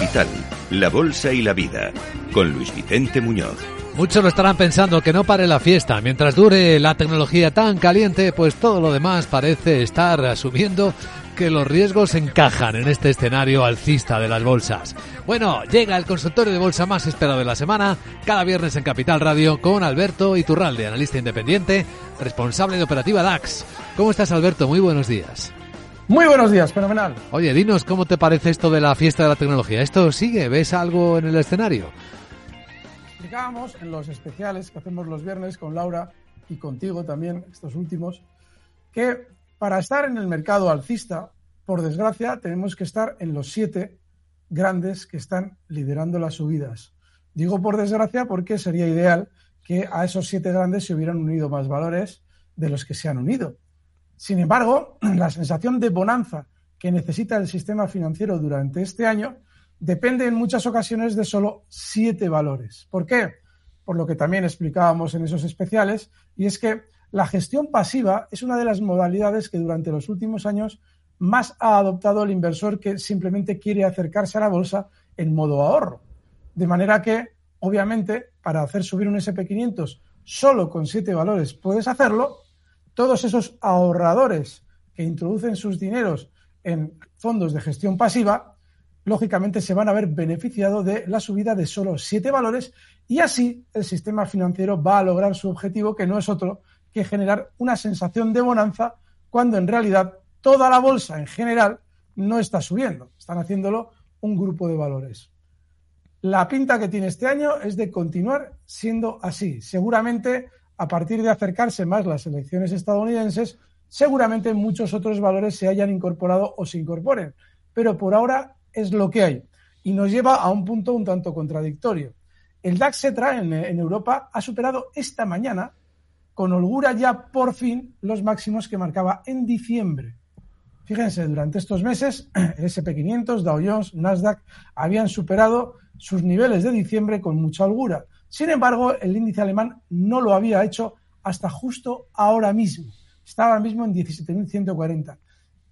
Capital, la Bolsa y la Vida, con Luis Vicente Muñoz. Muchos lo estarán pensando que no pare la fiesta. Mientras dure la tecnología tan caliente, pues todo lo demás parece estar asumiendo que los riesgos encajan en este escenario alcista de las bolsas. Bueno, llega el consultorio de bolsa más esperado de la semana, cada viernes en Capital Radio, con Alberto Iturralde, analista independiente, responsable de operativa DAX. ¿Cómo estás, Alberto? Muy buenos días. Muy buenos días, fenomenal. Oye, dinos cómo te parece esto de la fiesta de la tecnología. ¿Esto sigue? ¿Ves algo en el escenario? Explicábamos en los especiales que hacemos los viernes con Laura y contigo también, estos últimos, que para estar en el mercado alcista, por desgracia, tenemos que estar en los siete grandes que están liderando las subidas. Digo por desgracia porque sería ideal que a esos siete grandes se hubieran unido más valores de los que se han unido. Sin embargo, la sensación de bonanza que necesita el sistema financiero durante este año depende en muchas ocasiones de solo siete valores. ¿Por qué? Por lo que también explicábamos en esos especiales, y es que la gestión pasiva es una de las modalidades que durante los últimos años más ha adoptado el inversor que simplemente quiere acercarse a la bolsa en modo ahorro. De manera que, obviamente, para hacer subir un SP500 solo con siete valores puedes hacerlo, todos esos ahorradores que introducen sus dineros en fondos de gestión pasiva, lógicamente se van a ver beneficiado de la subida de solo siete valores y así el sistema financiero va a lograr su objetivo, que no es otro que generar una sensación de bonanza cuando en realidad toda la bolsa en general no está subiendo, están haciéndolo un grupo de valores. La pinta que tiene este año es de continuar siendo así. Seguramente a partir de acercarse más las elecciones estadounidenses, seguramente muchos otros valores se hayan incorporado o se incorporen. Pero por ahora es lo que hay. Y nos lleva a un punto un tanto contradictorio. El DAX Cetra en, en Europa ha superado esta mañana, con holgura ya por fin, los máximos que marcaba en diciembre. Fíjense, durante estos meses, el SP500, Dow Jones, Nasdaq habían superado sus niveles de diciembre con mucha holgura. Sin embargo, el índice alemán no lo había hecho hasta justo ahora mismo. Está ahora mismo en 17.140.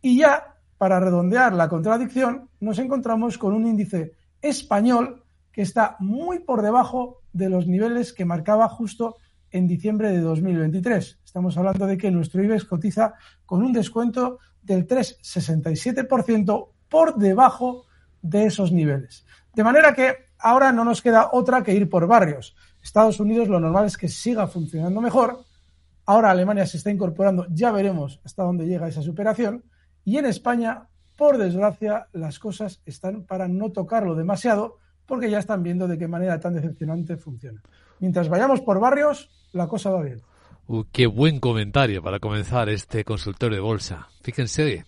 Y ya, para redondear la contradicción, nos encontramos con un índice español que está muy por debajo de los niveles que marcaba justo en diciembre de 2023. Estamos hablando de que nuestro IBEX cotiza con un descuento del 3,67% por debajo de esos niveles. De manera que ahora no nos queda otra que ir por barrios. Estados Unidos lo normal es que siga funcionando mejor. Ahora Alemania se está incorporando, ya veremos hasta dónde llega esa superación. Y en España, por desgracia, las cosas están para no tocarlo demasiado porque ya están viendo de qué manera tan decepcionante funciona. Mientras vayamos por barrios, la cosa va bien. Uh, qué buen comentario para comenzar este consultorio de bolsa. Fíjense,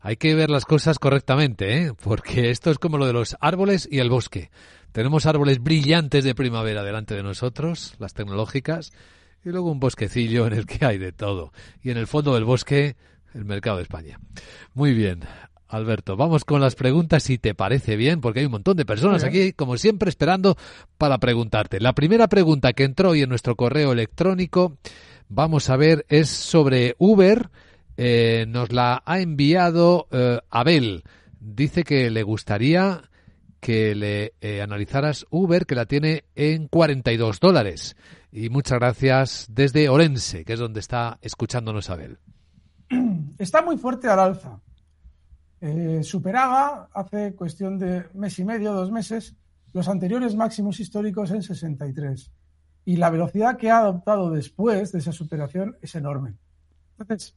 hay que ver las cosas correctamente, ¿eh? porque esto es como lo de los árboles y el bosque. Tenemos árboles brillantes de primavera delante de nosotros, las tecnológicas, y luego un bosquecillo en el que hay de todo. Y en el fondo del bosque, el mercado de España. Muy bien. Alberto, vamos con las preguntas si te parece bien, porque hay un montón de personas aquí, como siempre, esperando para preguntarte. La primera pregunta que entró hoy en nuestro correo electrónico, vamos a ver, es sobre Uber eh, nos la ha enviado eh, Abel. Dice que le gustaría que le eh, analizaras Uber, que la tiene en 42 dólares. Y muchas gracias desde Orense, que es donde está escuchándonos Abel. Está muy fuerte al alza. superaba hace cuestión de mes y medio, dos meses, los anteriores máximos históricos en 63. Y la velocidad que ha adoptado después de esa superación es enorme. Entonces,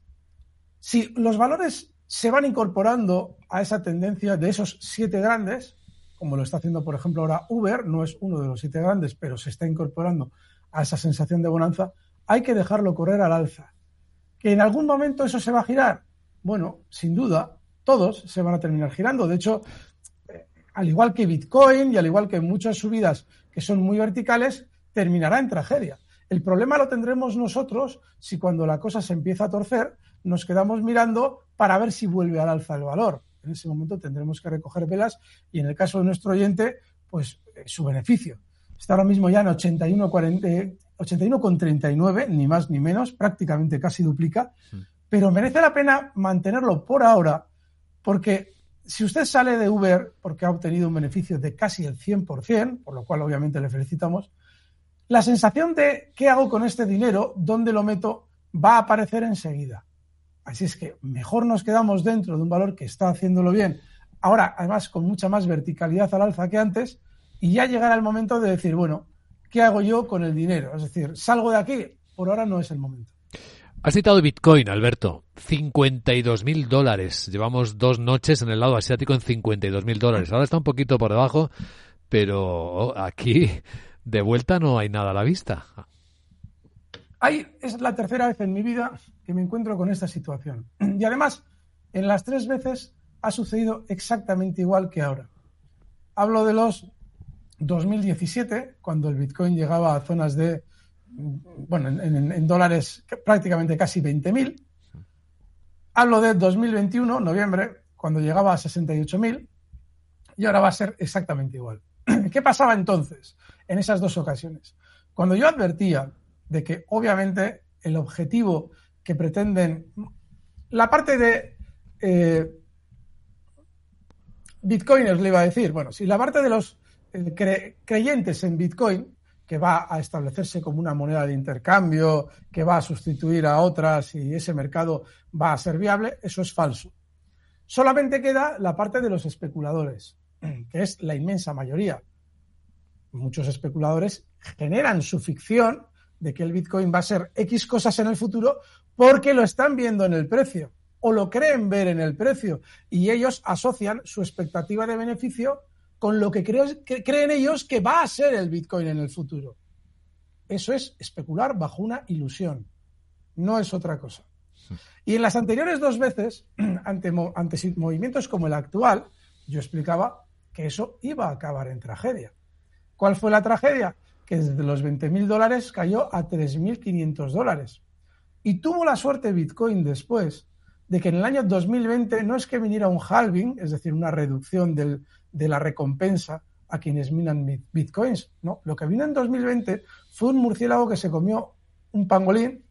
si los valores se van incorporando a esa tendencia de esos siete grandes, como lo está haciendo, por ejemplo, ahora Uber, no es uno de los siete grandes, pero se está incorporando a esa sensación de bonanza, hay que dejarlo correr al alza. ¿Que en algún momento eso se va a girar? Bueno, sin duda, todos se van a terminar girando. De hecho, eh, al igual que Bitcoin y al igual que muchas subidas que son muy verticales, terminará en tragedia. El problema lo tendremos nosotros si cuando la cosa se empieza a torcer nos quedamos mirando para ver si vuelve al alza el valor. En ese momento tendremos que recoger velas y en el caso de nuestro oyente, pues eh, su beneficio. Está ahora mismo ya en 81,39, ni más ni menos, prácticamente casi duplica, pero merece la pena mantenerlo por ahora porque si usted sale de Uber porque ha obtenido un beneficio de casi el 100%, por lo cual obviamente le felicitamos, la sensación de qué hago con este dinero, dónde lo meto, va a aparecer enseguida. Así es que mejor nos quedamos dentro de un valor que está haciéndolo bien, ahora además con mucha más verticalidad al alza que antes, y ya llegará el momento de decir, bueno, ¿qué hago yo con el dinero? Es decir, ¿salgo de aquí? Por ahora no es el momento. Has citado Bitcoin, Alberto. 52 mil dólares. Llevamos dos noches en el lado asiático en 52 mil dólares. Ahora está un poquito por debajo, pero aquí de vuelta no hay nada a la vista. Hay, es la tercera vez en mi vida que me encuentro con esta situación. Y además, en las tres veces ha sucedido exactamente igual que ahora. Hablo de los 2017, cuando el Bitcoin llegaba a zonas de bueno, en, dólares prácticamente casi 20.000. Hablo de 2021, noviembre, cuando llegaba a 68.000, y ahora va a ser exactamente igual. ¿Qué pasaba entonces en esas dos ocasiones? Cuando yo advertía de que obviamente el objetivo que pretenden, la parte de eh, bitcoiners le iba a decir, bueno, si la parte de los eh, creyentes en bitcoin que va a establecerse como una moneda de intercambio, que va a sustituir a otras y ese mercado va a ser viable, eso es falso. Solamente queda la parte de los especuladores, que es la inmensa mayoría. Muchos especuladores generan su ficción de que el Bitcoin va a ser X cosas en el futuro porque lo están viendo en el precio o lo creen ver en el precio y ellos asocian su expectativa de beneficio con lo que, creen ellos que va a ser el Bitcoin en el futuro. Eso es especular bajo una ilusión, no es otra cosa. Y en las anteriores dos veces, ante, movimientos como el actual, yo explicaba que eso iba a acabar en tragedia. ¿Cuál fue la tragedia? Que desde los 20.000 dólares cayó a 3.500 dólares. Y tuvo la suerte Bitcoin después de que en el año 2020 no es que viniera un halving, es decir, una reducción del, de la recompensa a quienes minan bitcoins. No, lo que vino en 2020 fue un murciélago que se comió un pangolín,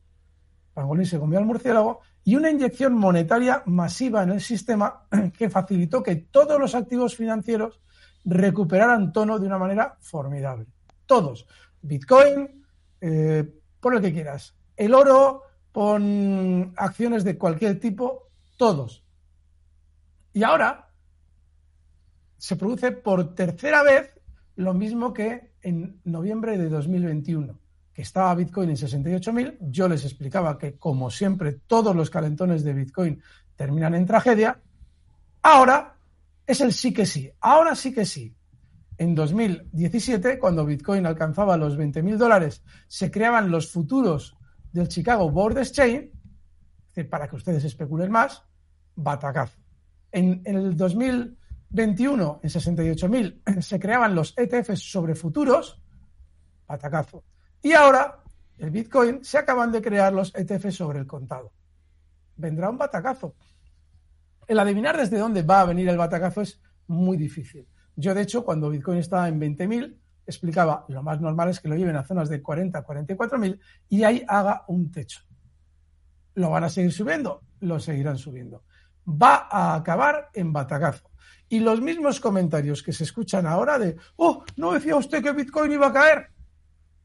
pangolín se comió al murciélago y una inyección monetaria masiva en el sistema que facilitó que todos los activos financieros recuperaran tono de una manera formidable. Todos. Bitcoin, eh, pon lo que quieras. El oro, pon acciones de cualquier tipo, todos. Y ahora se produce por tercera vez lo mismo que en noviembre de 2021, que estaba Bitcoin en 68.000. Yo les explicaba que, como siempre, todos los calentones de Bitcoin terminan en tragedia. Ahora es el sí que sí. Ahora sí que sí. En 2017, cuando Bitcoin alcanzaba los 20.000 dólares, se creaban los futuros del Chicago Board Exchange, para que ustedes especulen más, batacazo. En, en el 2000 21 en 68.000 se creaban los ETFs sobre futuros, patacazo. Y ahora, el Bitcoin, se acaban de crear los ETFs sobre el contado. Vendrá un batacazo. El adivinar desde dónde va a venir el batacazo es muy difícil. Yo, de hecho, cuando Bitcoin estaba en 20.000, explicaba, lo más normal es que lo lleven a zonas de 40, 44.000 y ahí haga un techo. ¿Lo van a seguir subiendo? Lo seguirán subiendo. Va a acabar en batacazo. Y los mismos comentarios que se escuchan ahora de, oh, ¿no decía usted que Bitcoin iba a caer?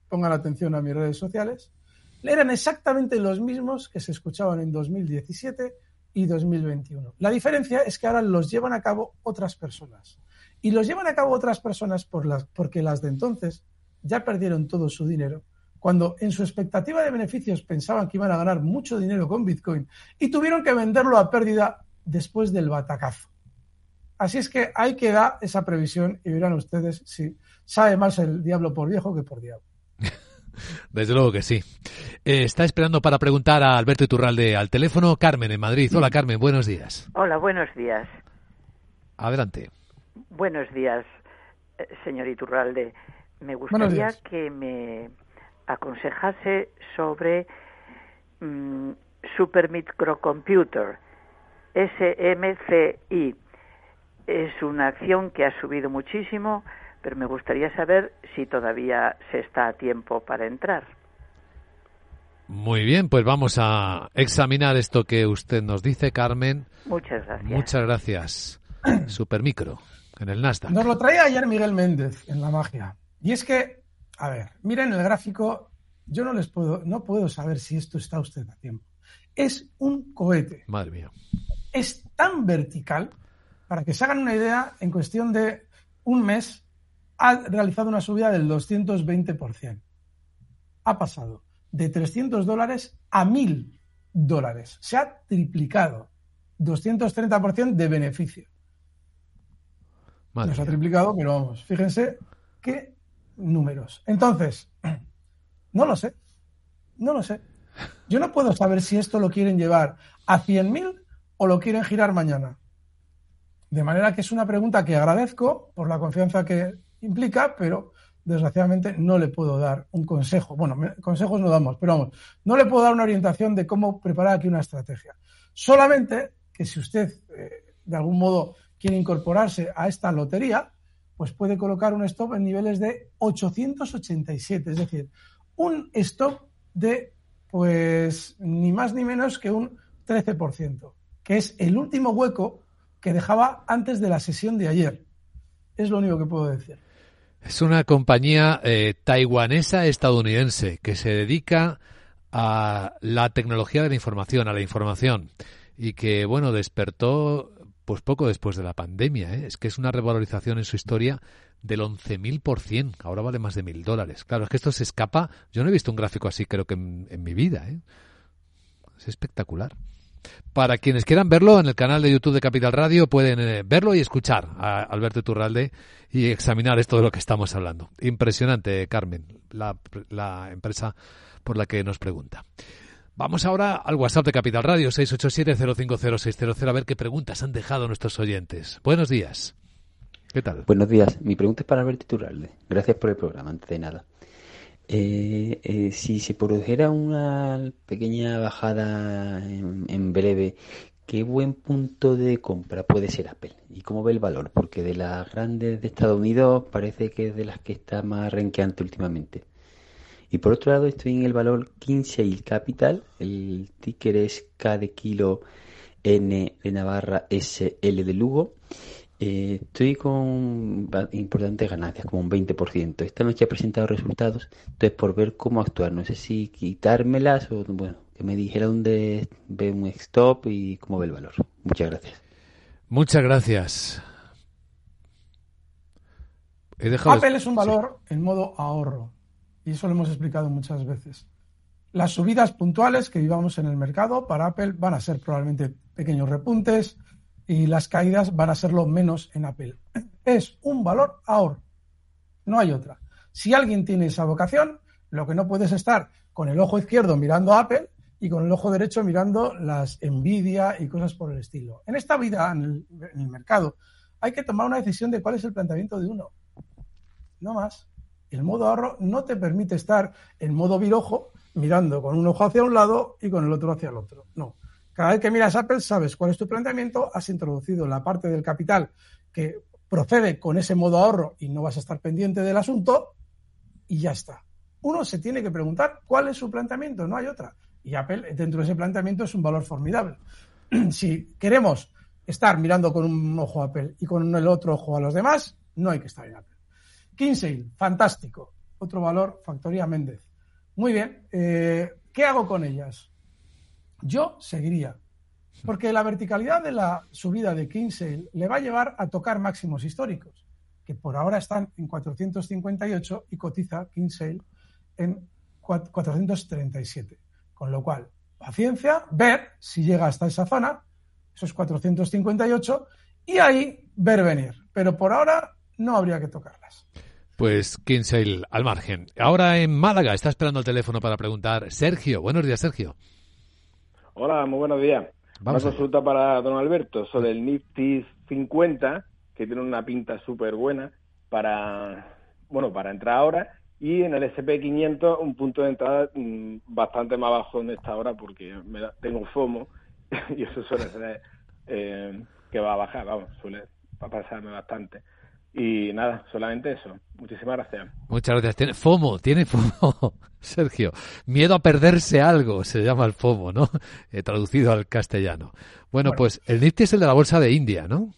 Pongan atención a mis redes sociales. Eran exactamente los mismos que se escuchaban en 2017 y 2021. La diferencia es que ahora los llevan a cabo otras personas. Y los llevan a cabo otras personas por las, porque las de entonces ya perdieron todo su dinero, cuando en su expectativa de beneficios pensaban que iban a ganar mucho dinero con Bitcoin y tuvieron que venderlo a pérdida después del batacazo. Así es que hay que dar esa previsión y verán ustedes si sabe más el diablo por viejo que por diablo. Desde luego que sí. Eh, está esperando para preguntar a Alberto Iturralde al teléfono Carmen en Madrid. Hola Carmen, buenos días. Hola, buenos días. Adelante. Buenos días, eh, señor Iturralde. Me gustaría que me aconsejase sobre mm, Super Microcomputer, SMCI es una acción que ha subido muchísimo, pero me gustaría saber si todavía se está a tiempo para entrar. Muy bien, pues vamos a examinar esto que usted nos dice, Carmen. Muchas gracias. Muchas gracias. Supermicro, en el Nasdaq. Nos lo traía ayer Miguel Méndez en La Magia. Y es que, a ver, miren el gráfico, yo no les puedo, no puedo saber si esto está usted a tiempo. Es un cohete. Madre mía. Es tan vertical, para que se hagan una idea, en cuestión de un mes ha realizado una subida del 220%. Ha pasado de 300 dólares a 1000 dólares. Se ha triplicado. 230% de beneficio. Madre Nos ha triplicado, pero vamos, fíjense qué números. Entonces, no lo sé. No lo sé. Yo no puedo saber si esto lo quieren llevar a 100.000 o lo quieren girar mañana. De manera que es una pregunta que agradezco por la confianza que implica, pero desgraciadamente no le puedo dar un consejo. Bueno, consejos no damos, pero vamos, no le puedo dar una orientación de cómo preparar aquí una estrategia. Solamente que si usted eh, de algún modo quiere incorporarse a esta lotería, pues puede colocar un stop en niveles de 887, es decir, un stop de pues ni más ni menos que un 13%, que es el último hueco que dejaba antes de la sesión de ayer. Es lo único que puedo decir. Es una compañía eh, taiwanesa estadounidense que se dedica a la tecnología de la información, a la información, y que, bueno, despertó pues poco después de la pandemia. ¿eh? Es que es una revalorización en su historia del 11.000%. Ahora vale más de mil dólares. Claro, es que esto se escapa. Yo no he visto un gráfico así, creo que en, en mi vida. ¿eh? Es espectacular. Para quienes quieran verlo, en el canal de YouTube de Capital Radio pueden eh, verlo y escuchar a Alberto Iturralde y examinar esto de lo que estamos hablando. Impresionante, Carmen, la empresa por la que nos pregunta. Vamos ahora al WhatsApp de Capital Radio, 687-050-600, a ver qué preguntas han dejado nuestros oyentes. Buenos días. ¿Qué tal? Buenos días. Mi pregunta es para Alberto Iturralde. Gracias por el programa, antes de nada. Eh, eh, si se produjera una pequeña bajada en, en breve, ¿qué buen punto de compra puede ser Apple? ¿Y cómo ve el valor? Porque de las grandes de Estados Unidos parece que es de las que está más renqueante últimamente. Y por otro lado estoy en el valor Kinsale Capital, el ticker es K de kilo, N de Navarra, S, L de Lugo. Eh, estoy con importantes ganancias, como un 20%. Esta noche ha presentado resultados, entonces por ver cómo actuar, no sé si quitármelas o, bueno, que me dijera dónde ve un stop y cómo ve el valor. Muchas gracias. Muchas gracias. He dejado Apple es un valor en modo ahorro y eso lo hemos explicado muchas veces. Las subidas puntuales que vivamos en el mercado para Apple van a ser probablemente pequeños repuntes y las caídas van a serlo menos en Apple. Es un valor ahorro, no hay otra. Si alguien tiene esa vocación, lo que no puedes estar con el ojo izquierdo mirando a Apple y con el ojo derecho mirando las Nvidia y cosas por el estilo. En esta vida, en el mercado, hay que tomar una decisión de cuál es el planteamiento de uno no más. El modo ahorro no te permite estar en modo virojo mirando con un ojo hacia un lado y con el otro hacia el otro. No. Cada vez que miras Apple sabes cuál es tu planteamiento, has introducido la parte del capital que procede con ese modo ahorro y no vas a estar pendiente del asunto y ya está. Uno se tiene que preguntar cuál es su planteamiento, no hay otra. Y Apple dentro de ese planteamiento es un valor formidable. si queremos estar mirando con un ojo a Apple y con el otro ojo a los demás, no hay que estar en Apple. Kinsale, fantástico. Otro valor, Factoría Méndez. Muy bien. eh, ¿Qué hago con ellas? Yo seguiría. Porque la verticalidad de la subida de Kinsale le va a llevar a tocar máximos históricos, que por ahora están en 458 y cotiza Kinsale en 437. Con lo cual, paciencia, ver si llega hasta esa zona, esos 458, y ahí ver venir. Pero por ahora no habría que tocarlas. Pues Kinsale al margen. Ahora en Málaga está esperando el teléfono para preguntar Sergio. Buenos días, Sergio. Hola, muy buenos días. Vamos una consulta para don Alberto sobre el Nifty 50, que tiene una pinta súper buena para, bueno, para entrar ahora, y en el SP500 un punto de entrada mm, bastante más bajo en esta hora porque me da- tengo FOMO y eso suele ser eh, que va a bajar, vamos, suele pasarme bastante. Y nada, solamente eso. Muchísimas gracias. Muchas gracias. Tiene FOMO, tiene FOMO, Sergio. Miedo a perderse algo, se llama el FOMO, ¿no? He traducido al castellano. Bueno, pues el Nifty es el de la bolsa de India, ¿no?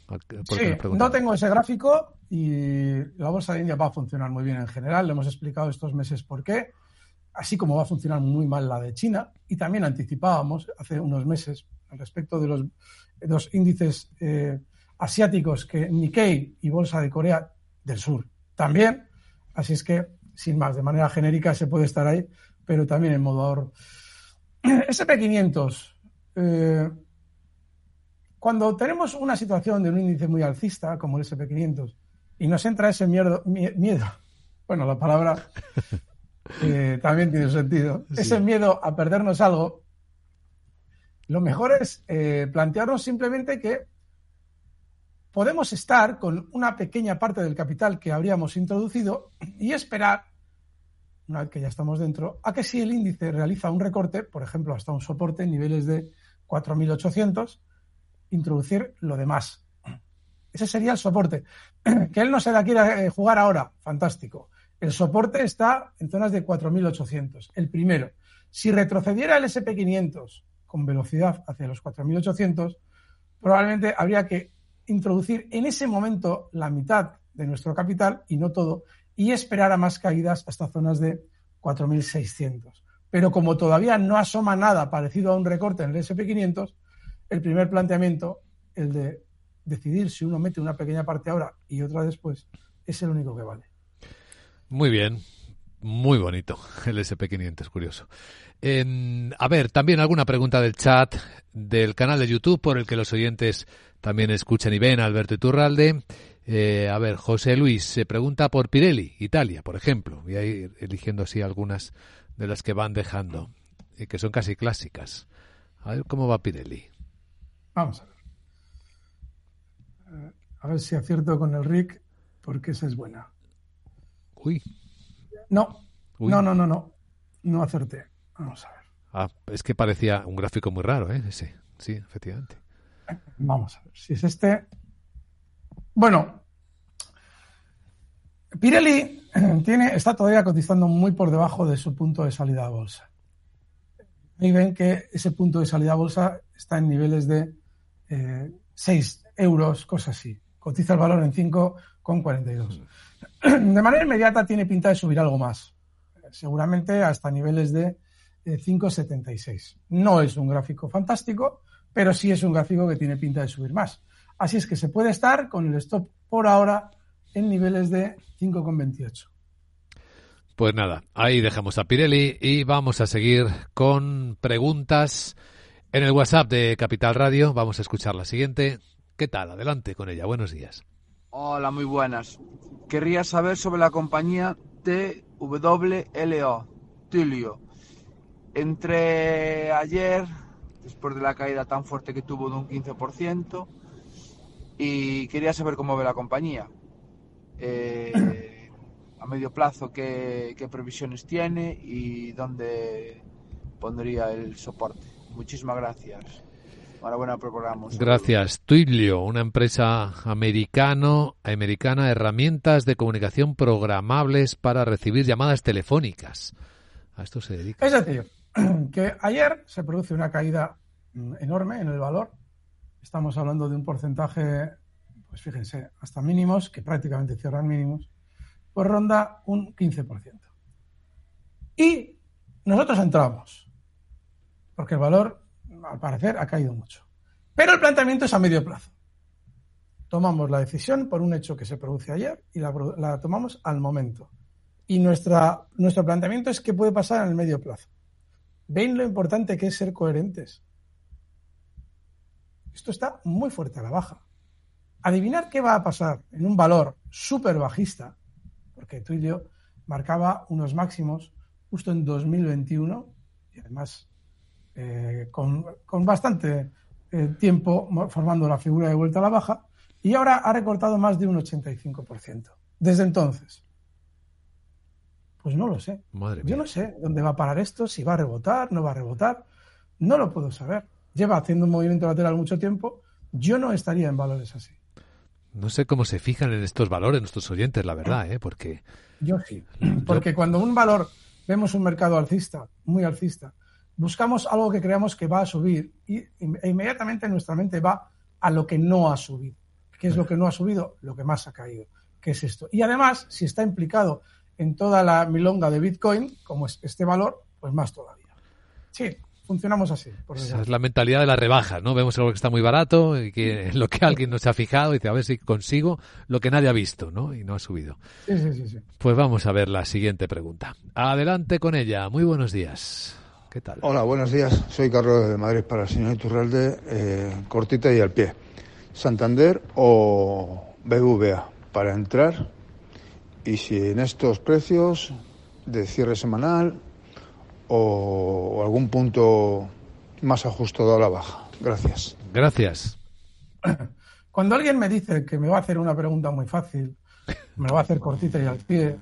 sí, no tengo ese gráfico y la bolsa de India va a funcionar muy bien en general. Le hemos explicado estos meses por qué, así como va a funcionar muy mal la de China. Y también anticipábamos hace unos meses al respecto de los, dos índices eh, asiáticos que Nikkei y Bolsa de Corea del Sur también. Así es que, sin más, de manera genérica se puede estar ahí, pero también en modo ahorro. SP500. Eh, cuando tenemos una situación de un índice muy alcista, como el SP500, y nos entra ese miedo, miedo bueno, la palabra eh, también tiene sentido, ese miedo a perdernos algo, lo mejor es eh, plantearnos simplemente que podemos estar con una pequeña parte del capital que habríamos introducido y esperar, una vez que ya estamos dentro, a que si el índice realiza un recorte, por ejemplo, hasta un soporte en niveles de 4.800, introducir lo demás. Ese sería el soporte. Que él no se la quiera eh, jugar ahora, fantástico. El soporte está en zonas de 4.800. El primero. Si retrocediera el SP500 con velocidad hacia los 4.800, probablemente habría que introducir en ese momento la mitad de nuestro capital y no todo, y esperar a más caídas hasta zonas de 4.600. Pero como todavía no asoma nada parecido a un recorte en el SP500, el primer planteamiento, el de decidir si uno mete una pequeña parte ahora y otra después, es el único que vale. Muy bien, muy bonito el SP500, curioso. a ver, también alguna pregunta del chat del canal de YouTube por el que los oyentes también escuchan y ven a Alberto Iturralde. Eh, a ver, José Luis se pregunta por Pirelli, Italia, por ejemplo. Voy a ir eligiendo así algunas de las que van dejando y que son casi clásicas. A ver cómo va Pirelli. Vamos a ver. Eh, a ver si acierto con el Rick, porque esa es buena. Uy. No, no, no, no, no. No acerté. Vamos a ver. Ah, es que parecía un gráfico muy raro, ¿eh? Ese. Sí, efectivamente. Vamos a ver si es este. Bueno, Pirelli tiene, está todavía cotizando muy por debajo de su punto de salida a bolsa. Y ven que ese punto de salida a bolsa está en niveles de 6 eh, euros, cosas así. Cotiza el valor en 5,42. De manera inmediata tiene pinta de subir algo más. Seguramente hasta niveles de 5,76. Eh, no es un gráfico fantástico, pero sí es un gráfico que tiene pinta de subir más. Así es que se puede estar con el stop por ahora en niveles de 5,28. Pues nada, ahí dejamos a Pirelli y vamos a seguir con preguntas en el WhatsApp de Capital Radio. Vamos a escuchar la siguiente. ¿Qué tal? Adelante con ella. Buenos días. Hola, muy buenas. Querría saber sobre la compañía TWLO, Tulio. Entre ayer después de la caída tan fuerte que tuvo de un 15%, y quería saber cómo ve la compañía. Eh, a medio plazo, qué, previsiones tiene y dónde pondría el soporte. Muchísimas gracias. Enhorabuena por el programa. Gracias. Twilio, una empresa americano, americana, herramientas de comunicación programables para recibir llamadas telefónicas. A esto se dedica. Es decir, que ayer se produce una caída mm, enorme en el valor. Estamos hablando de un porcentaje, pues fíjense, hasta mínimos, que prácticamente cierran mínimos, pues ronda un 15%. Y nosotros entramos, porque el valor, al parecer, ha caído mucho. Pero el planteamiento es a medio plazo. Tomamos la decisión por un hecho que se produce ayer y la, tomamos al momento. Y nuestra, nuestro planteamiento es qué puede pasar en el medio plazo. ¿Ven lo importante que es ser coherentes? Esto está muy fuerte a la baja. Adivinar qué va a pasar en un valor súper bajista, porque tú y yo marcaba unos máximos justo en 2021 y además eh, con, bastante eh, tiempo formando la figura de vuelta a la baja y ahora ha recortado más de un 85%. Desde entonces, pues no lo sé. Yo no sé dónde va a parar esto, si va a rebotar, no va a rebotar. No lo puedo saber. Lleva haciendo un movimiento lateral mucho tiempo. Yo no estaría en valores así. No sé cómo se fijan en estos valores nuestros oyentes, la verdad, ¿eh? Porque... Yo sí. Porque cuando un valor, vemos un mercado alcista, muy alcista, buscamos algo que creamos que va a subir y, e inmediatamente nuestra mente va a lo que no ha subido. ¿Qué es lo que no ha subido? Lo que más ha caído. ¿Qué es esto? Y además, si está implicado en toda la milonga de Bitcoin, como es este valor, pues más todavía. Sí, funcionamos así. Esa es la mentalidad de las rebajas, ¿no? Vemos algo que está muy barato y que lo que alguien no se ha fijado y dice, a ver si consigo lo que nadie ha visto, ¿no? Y no ha subido. Sí, sí, sí, Pues vamos a ver la siguiente pregunta. Adelante con ella. Muy buenos días. ¿Qué tal? Hola, buenos días. Soy Carlos de Madrid para el señor Iturralde, eh, cortita y al pie. ¿Santander o BVA para entrar? Y si en estos precios de cierre semanal o, algún punto más ajustado a la baja. Gracias. Gracias. Cuando alguien me dice que me va a hacer una pregunta muy fácil, me lo va a hacer cortita y al pie,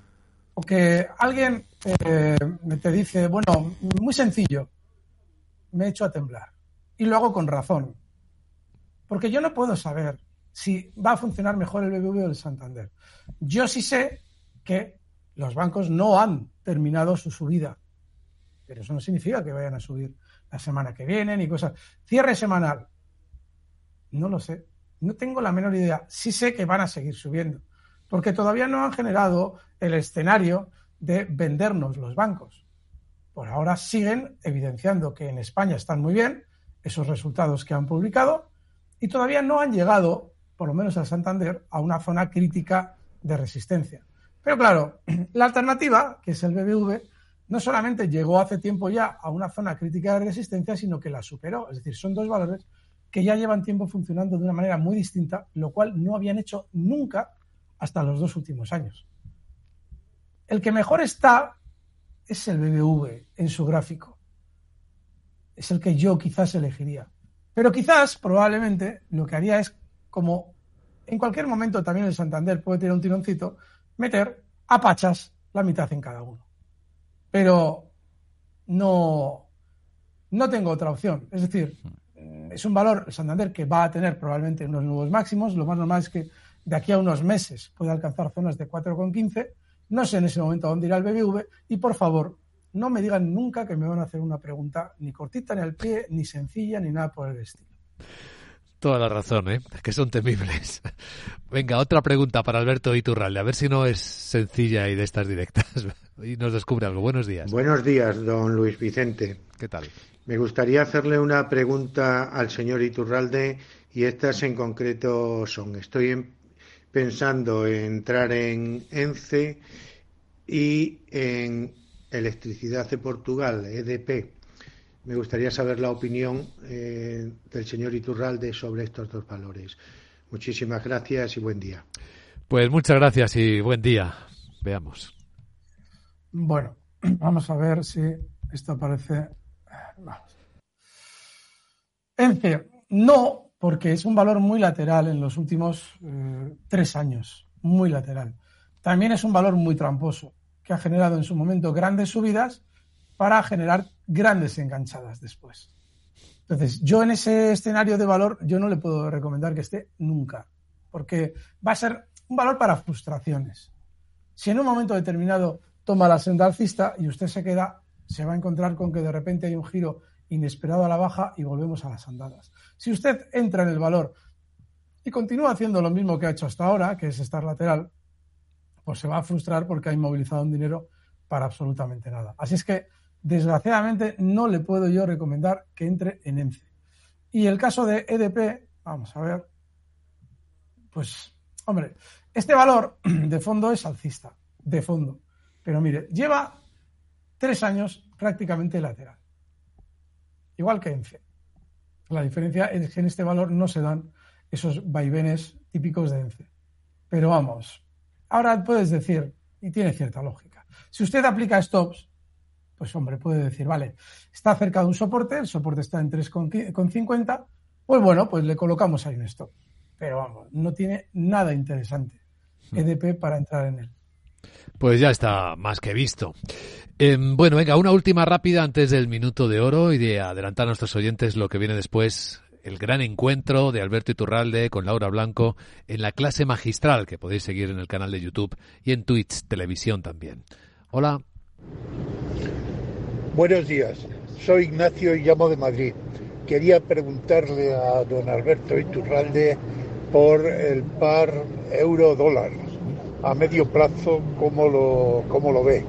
o que alguien eh, me te dice, bueno, muy sencillo, me echo a temblar. Y lo hago con razón. Porque yo no puedo saber si va a funcionar mejor el BBV o el Santander. Yo sí sé que los bancos no han terminado su subida pero eso no significa que vayan a subir la semana que viene ni cosas. Cierre semanal. No lo sé. No tengo la menor idea. Sí sé que van a seguir subiendo, porque todavía no han generado el escenario de vendernos los bancos. Por ahora siguen evidenciando que en España están muy bien esos resultados que han publicado y todavía no han llegado, por lo menos al Santander, a una zona crítica de resistencia. Pero claro, la alternativa, que es el BBV, no solamente llegó hace tiempo ya a una zona crítica de resistencia, sino que la superó. Es decir, son dos valores que ya llevan tiempo funcionando de una manera muy distinta, lo cual no habían hecho nunca hasta los dos últimos años. El que mejor está es el BBV en su gráfico. Es el que yo quizás elegiría. Pero quizás, probablemente, lo que haría es, como en cualquier momento también el Santander puede tener un tironcito, meter a pachas la mitad en cada uno pero no, no tengo otra opción. Es decir, es un valor, el Santander, que va a tener probablemente unos nuevos máximos. Lo más normal es que de aquí a unos meses pueda alcanzar zonas de 4,15. No sé en ese momento a dónde irá el BBV. Y por favor, no me digan nunca que me van a hacer una pregunta ni cortita ni al pie, ni sencilla, ni nada por el estilo. Toda la razón, ¿eh? Que son temibles. Venga, otra pregunta para Alberto Iturralde. A ver si no es sencilla y de estas directas. Y nos descubre algo. Buenos días. Buenos días, don Luis Vicente. ¿Qué tal? Me gustaría hacerle una pregunta al señor Iturralde y estas en concreto son. Estoy pensando en entrar en ENCE y en Electricidad de Portugal, EDP me gustaría saber la opinión eh, del señor Iturralde sobre estos dos valores. Muchísimas gracias y buen día. Pues muchas gracias y buen día. Veamos. Bueno, vamos a ver si esto aparece. En fin, no, porque es un valor muy lateral en los últimos eh, tres años. Muy lateral. También es un valor muy tramposo, que ha generado en su momento grandes subidas para generar grandes enganchadas después. Entonces, yo en ese escenario de valor, yo no le puedo recomendar que esté nunca, porque va a ser un valor para frustraciones. Si en un momento determinado toma la senda alcista y usted se queda, se va a encontrar con que de repente hay un giro inesperado a la baja y volvemos a las andadas. Si usted entra en el valor y continúa haciendo lo mismo que ha hecho hasta ahora, que es estar lateral, pues se va a frustrar porque ha inmovilizado un dinero para absolutamente nada. Así es que desgraciadamente no le puedo yo recomendar que entre en ENCE. Y el caso de EDP, vamos a ver, pues, hombre, este valor de fondo es alcista, de fondo. Pero mire, lleva tres años prácticamente lateral. Igual que ENCE. La diferencia es que en este valor no se dan esos vaivenes típicos de ENCE. Pero vamos, ahora puedes decir, y tiene cierta lógica, si usted aplica stops, pues hombre, puede decir, vale, está cerca de un soporte, el soporte está en 3,50, pues bueno, pues le colocamos ahí un stop. Pero vamos, no tiene nada interesante hmm. EDP para entrar en él. Pues ya está más que visto. Em, bueno, venga, una última rápida antes del minuto de oro y de adelantar a nuestros oyentes lo que viene después el gran encuentro de Alberto Iturralde con Laura Blanco en la clase magistral que podéis seguir en el canal de YouTube y en Twitch Televisión también. Hola. Buenos días, soy Ignacio y llamo de Madrid. Quería preguntarle a don Alberto Iturralde por el par euro-dólar a medio plazo, ¿cómo lo, cómo lo ve?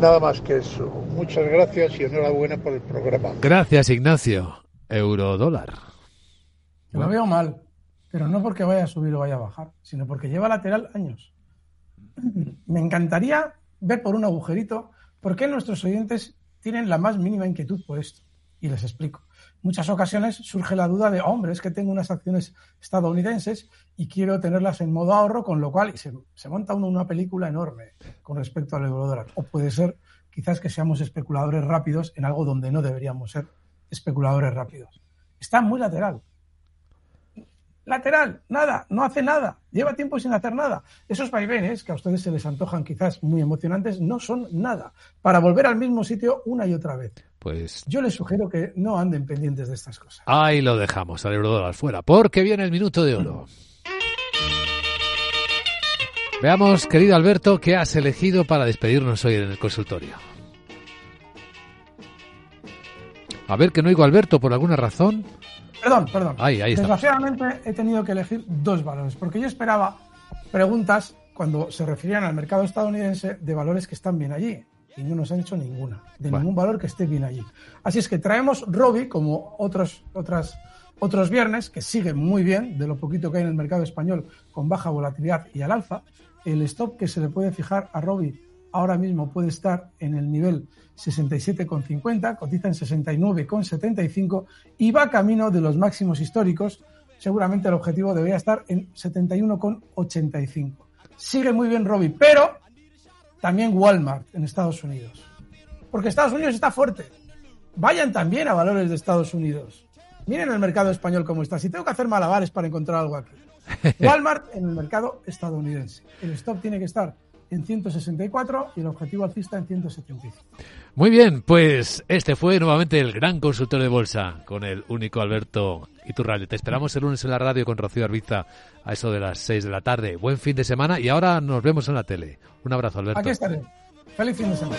Nada más que eso. Muchas gracias y enhorabuena por el programa. Gracias, Ignacio. Eurodólar. Lo veo mal, pero no porque vaya a subir o vaya a bajar, sino porque lleva lateral años. Me encantaría ver por un agujerito por qué nuestros oyentes tienen la más mínima inquietud por esto. Y les explico. Muchas ocasiones surge la duda de, hombre, es que tengo unas acciones estadounidenses y quiero tenerlas en modo ahorro, con lo cual se, monta uno una película enorme con respecto al eurodólar. O puede ser quizás que seamos especuladores rápidos en algo donde no deberíamos ser especuladores rápidos. Está muy lateral. Lateral, nada, no hace nada, lleva tiempo sin hacer nada. Esos vaivenes que a ustedes se les antojan quizás muy emocionantes no son nada para volver al mismo sitio una y otra vez. Pues yo les sugiero que no anden pendientes de estas cosas. Ahí lo dejamos al eurodólar fuera, porque viene el minuto de oro. Veamos, querido Alberto, qué has elegido para despedirnos hoy en el consultorio. A ver, que no oigo a Alberto por alguna razón. Perdón, perdón. Ahí, ahí está. Desgraciadamente he tenido que elegir dos valores, porque yo esperaba preguntas cuando se referían al mercado estadounidense de valores que están bien allí. Y no nos han hecho ninguna, de Bueno. ningún valor que esté bien allí. Así es que traemos Robi, como otros, otras, otros viernes, que sigue muy bien, de lo poquito que hay en el mercado español, con baja volatilidad y al alza. El stop que se le puede fijar a Robi ahora mismo puede estar en el nivel 67,50, cotiza en 69,75 y va camino de los máximos históricos. Seguramente el objetivo debería estar en 71,85. Sigue muy bien Robi, pero también Walmart en Estados Unidos. Porque Estados Unidos está fuerte. Vayan también a valores de Estados Unidos. Miren el mercado español cómo está. Si tengo que hacer malabares para encontrar algo aquí. Walmart en el mercado estadounidense. El stop tiene que estar en 164 y el objetivo alcista en 175. Muy bien, pues este fue nuevamente el gran consultor de bolsa con el único Alberto Iturralde. Te esperamos el lunes en la radio con Rocío Arbiza a eso de las 6 de la tarde. Buen fin de semana y ahora nos vemos en la tele. Un abrazo, Alberto. Aquí estaré. Feliz fin de semana.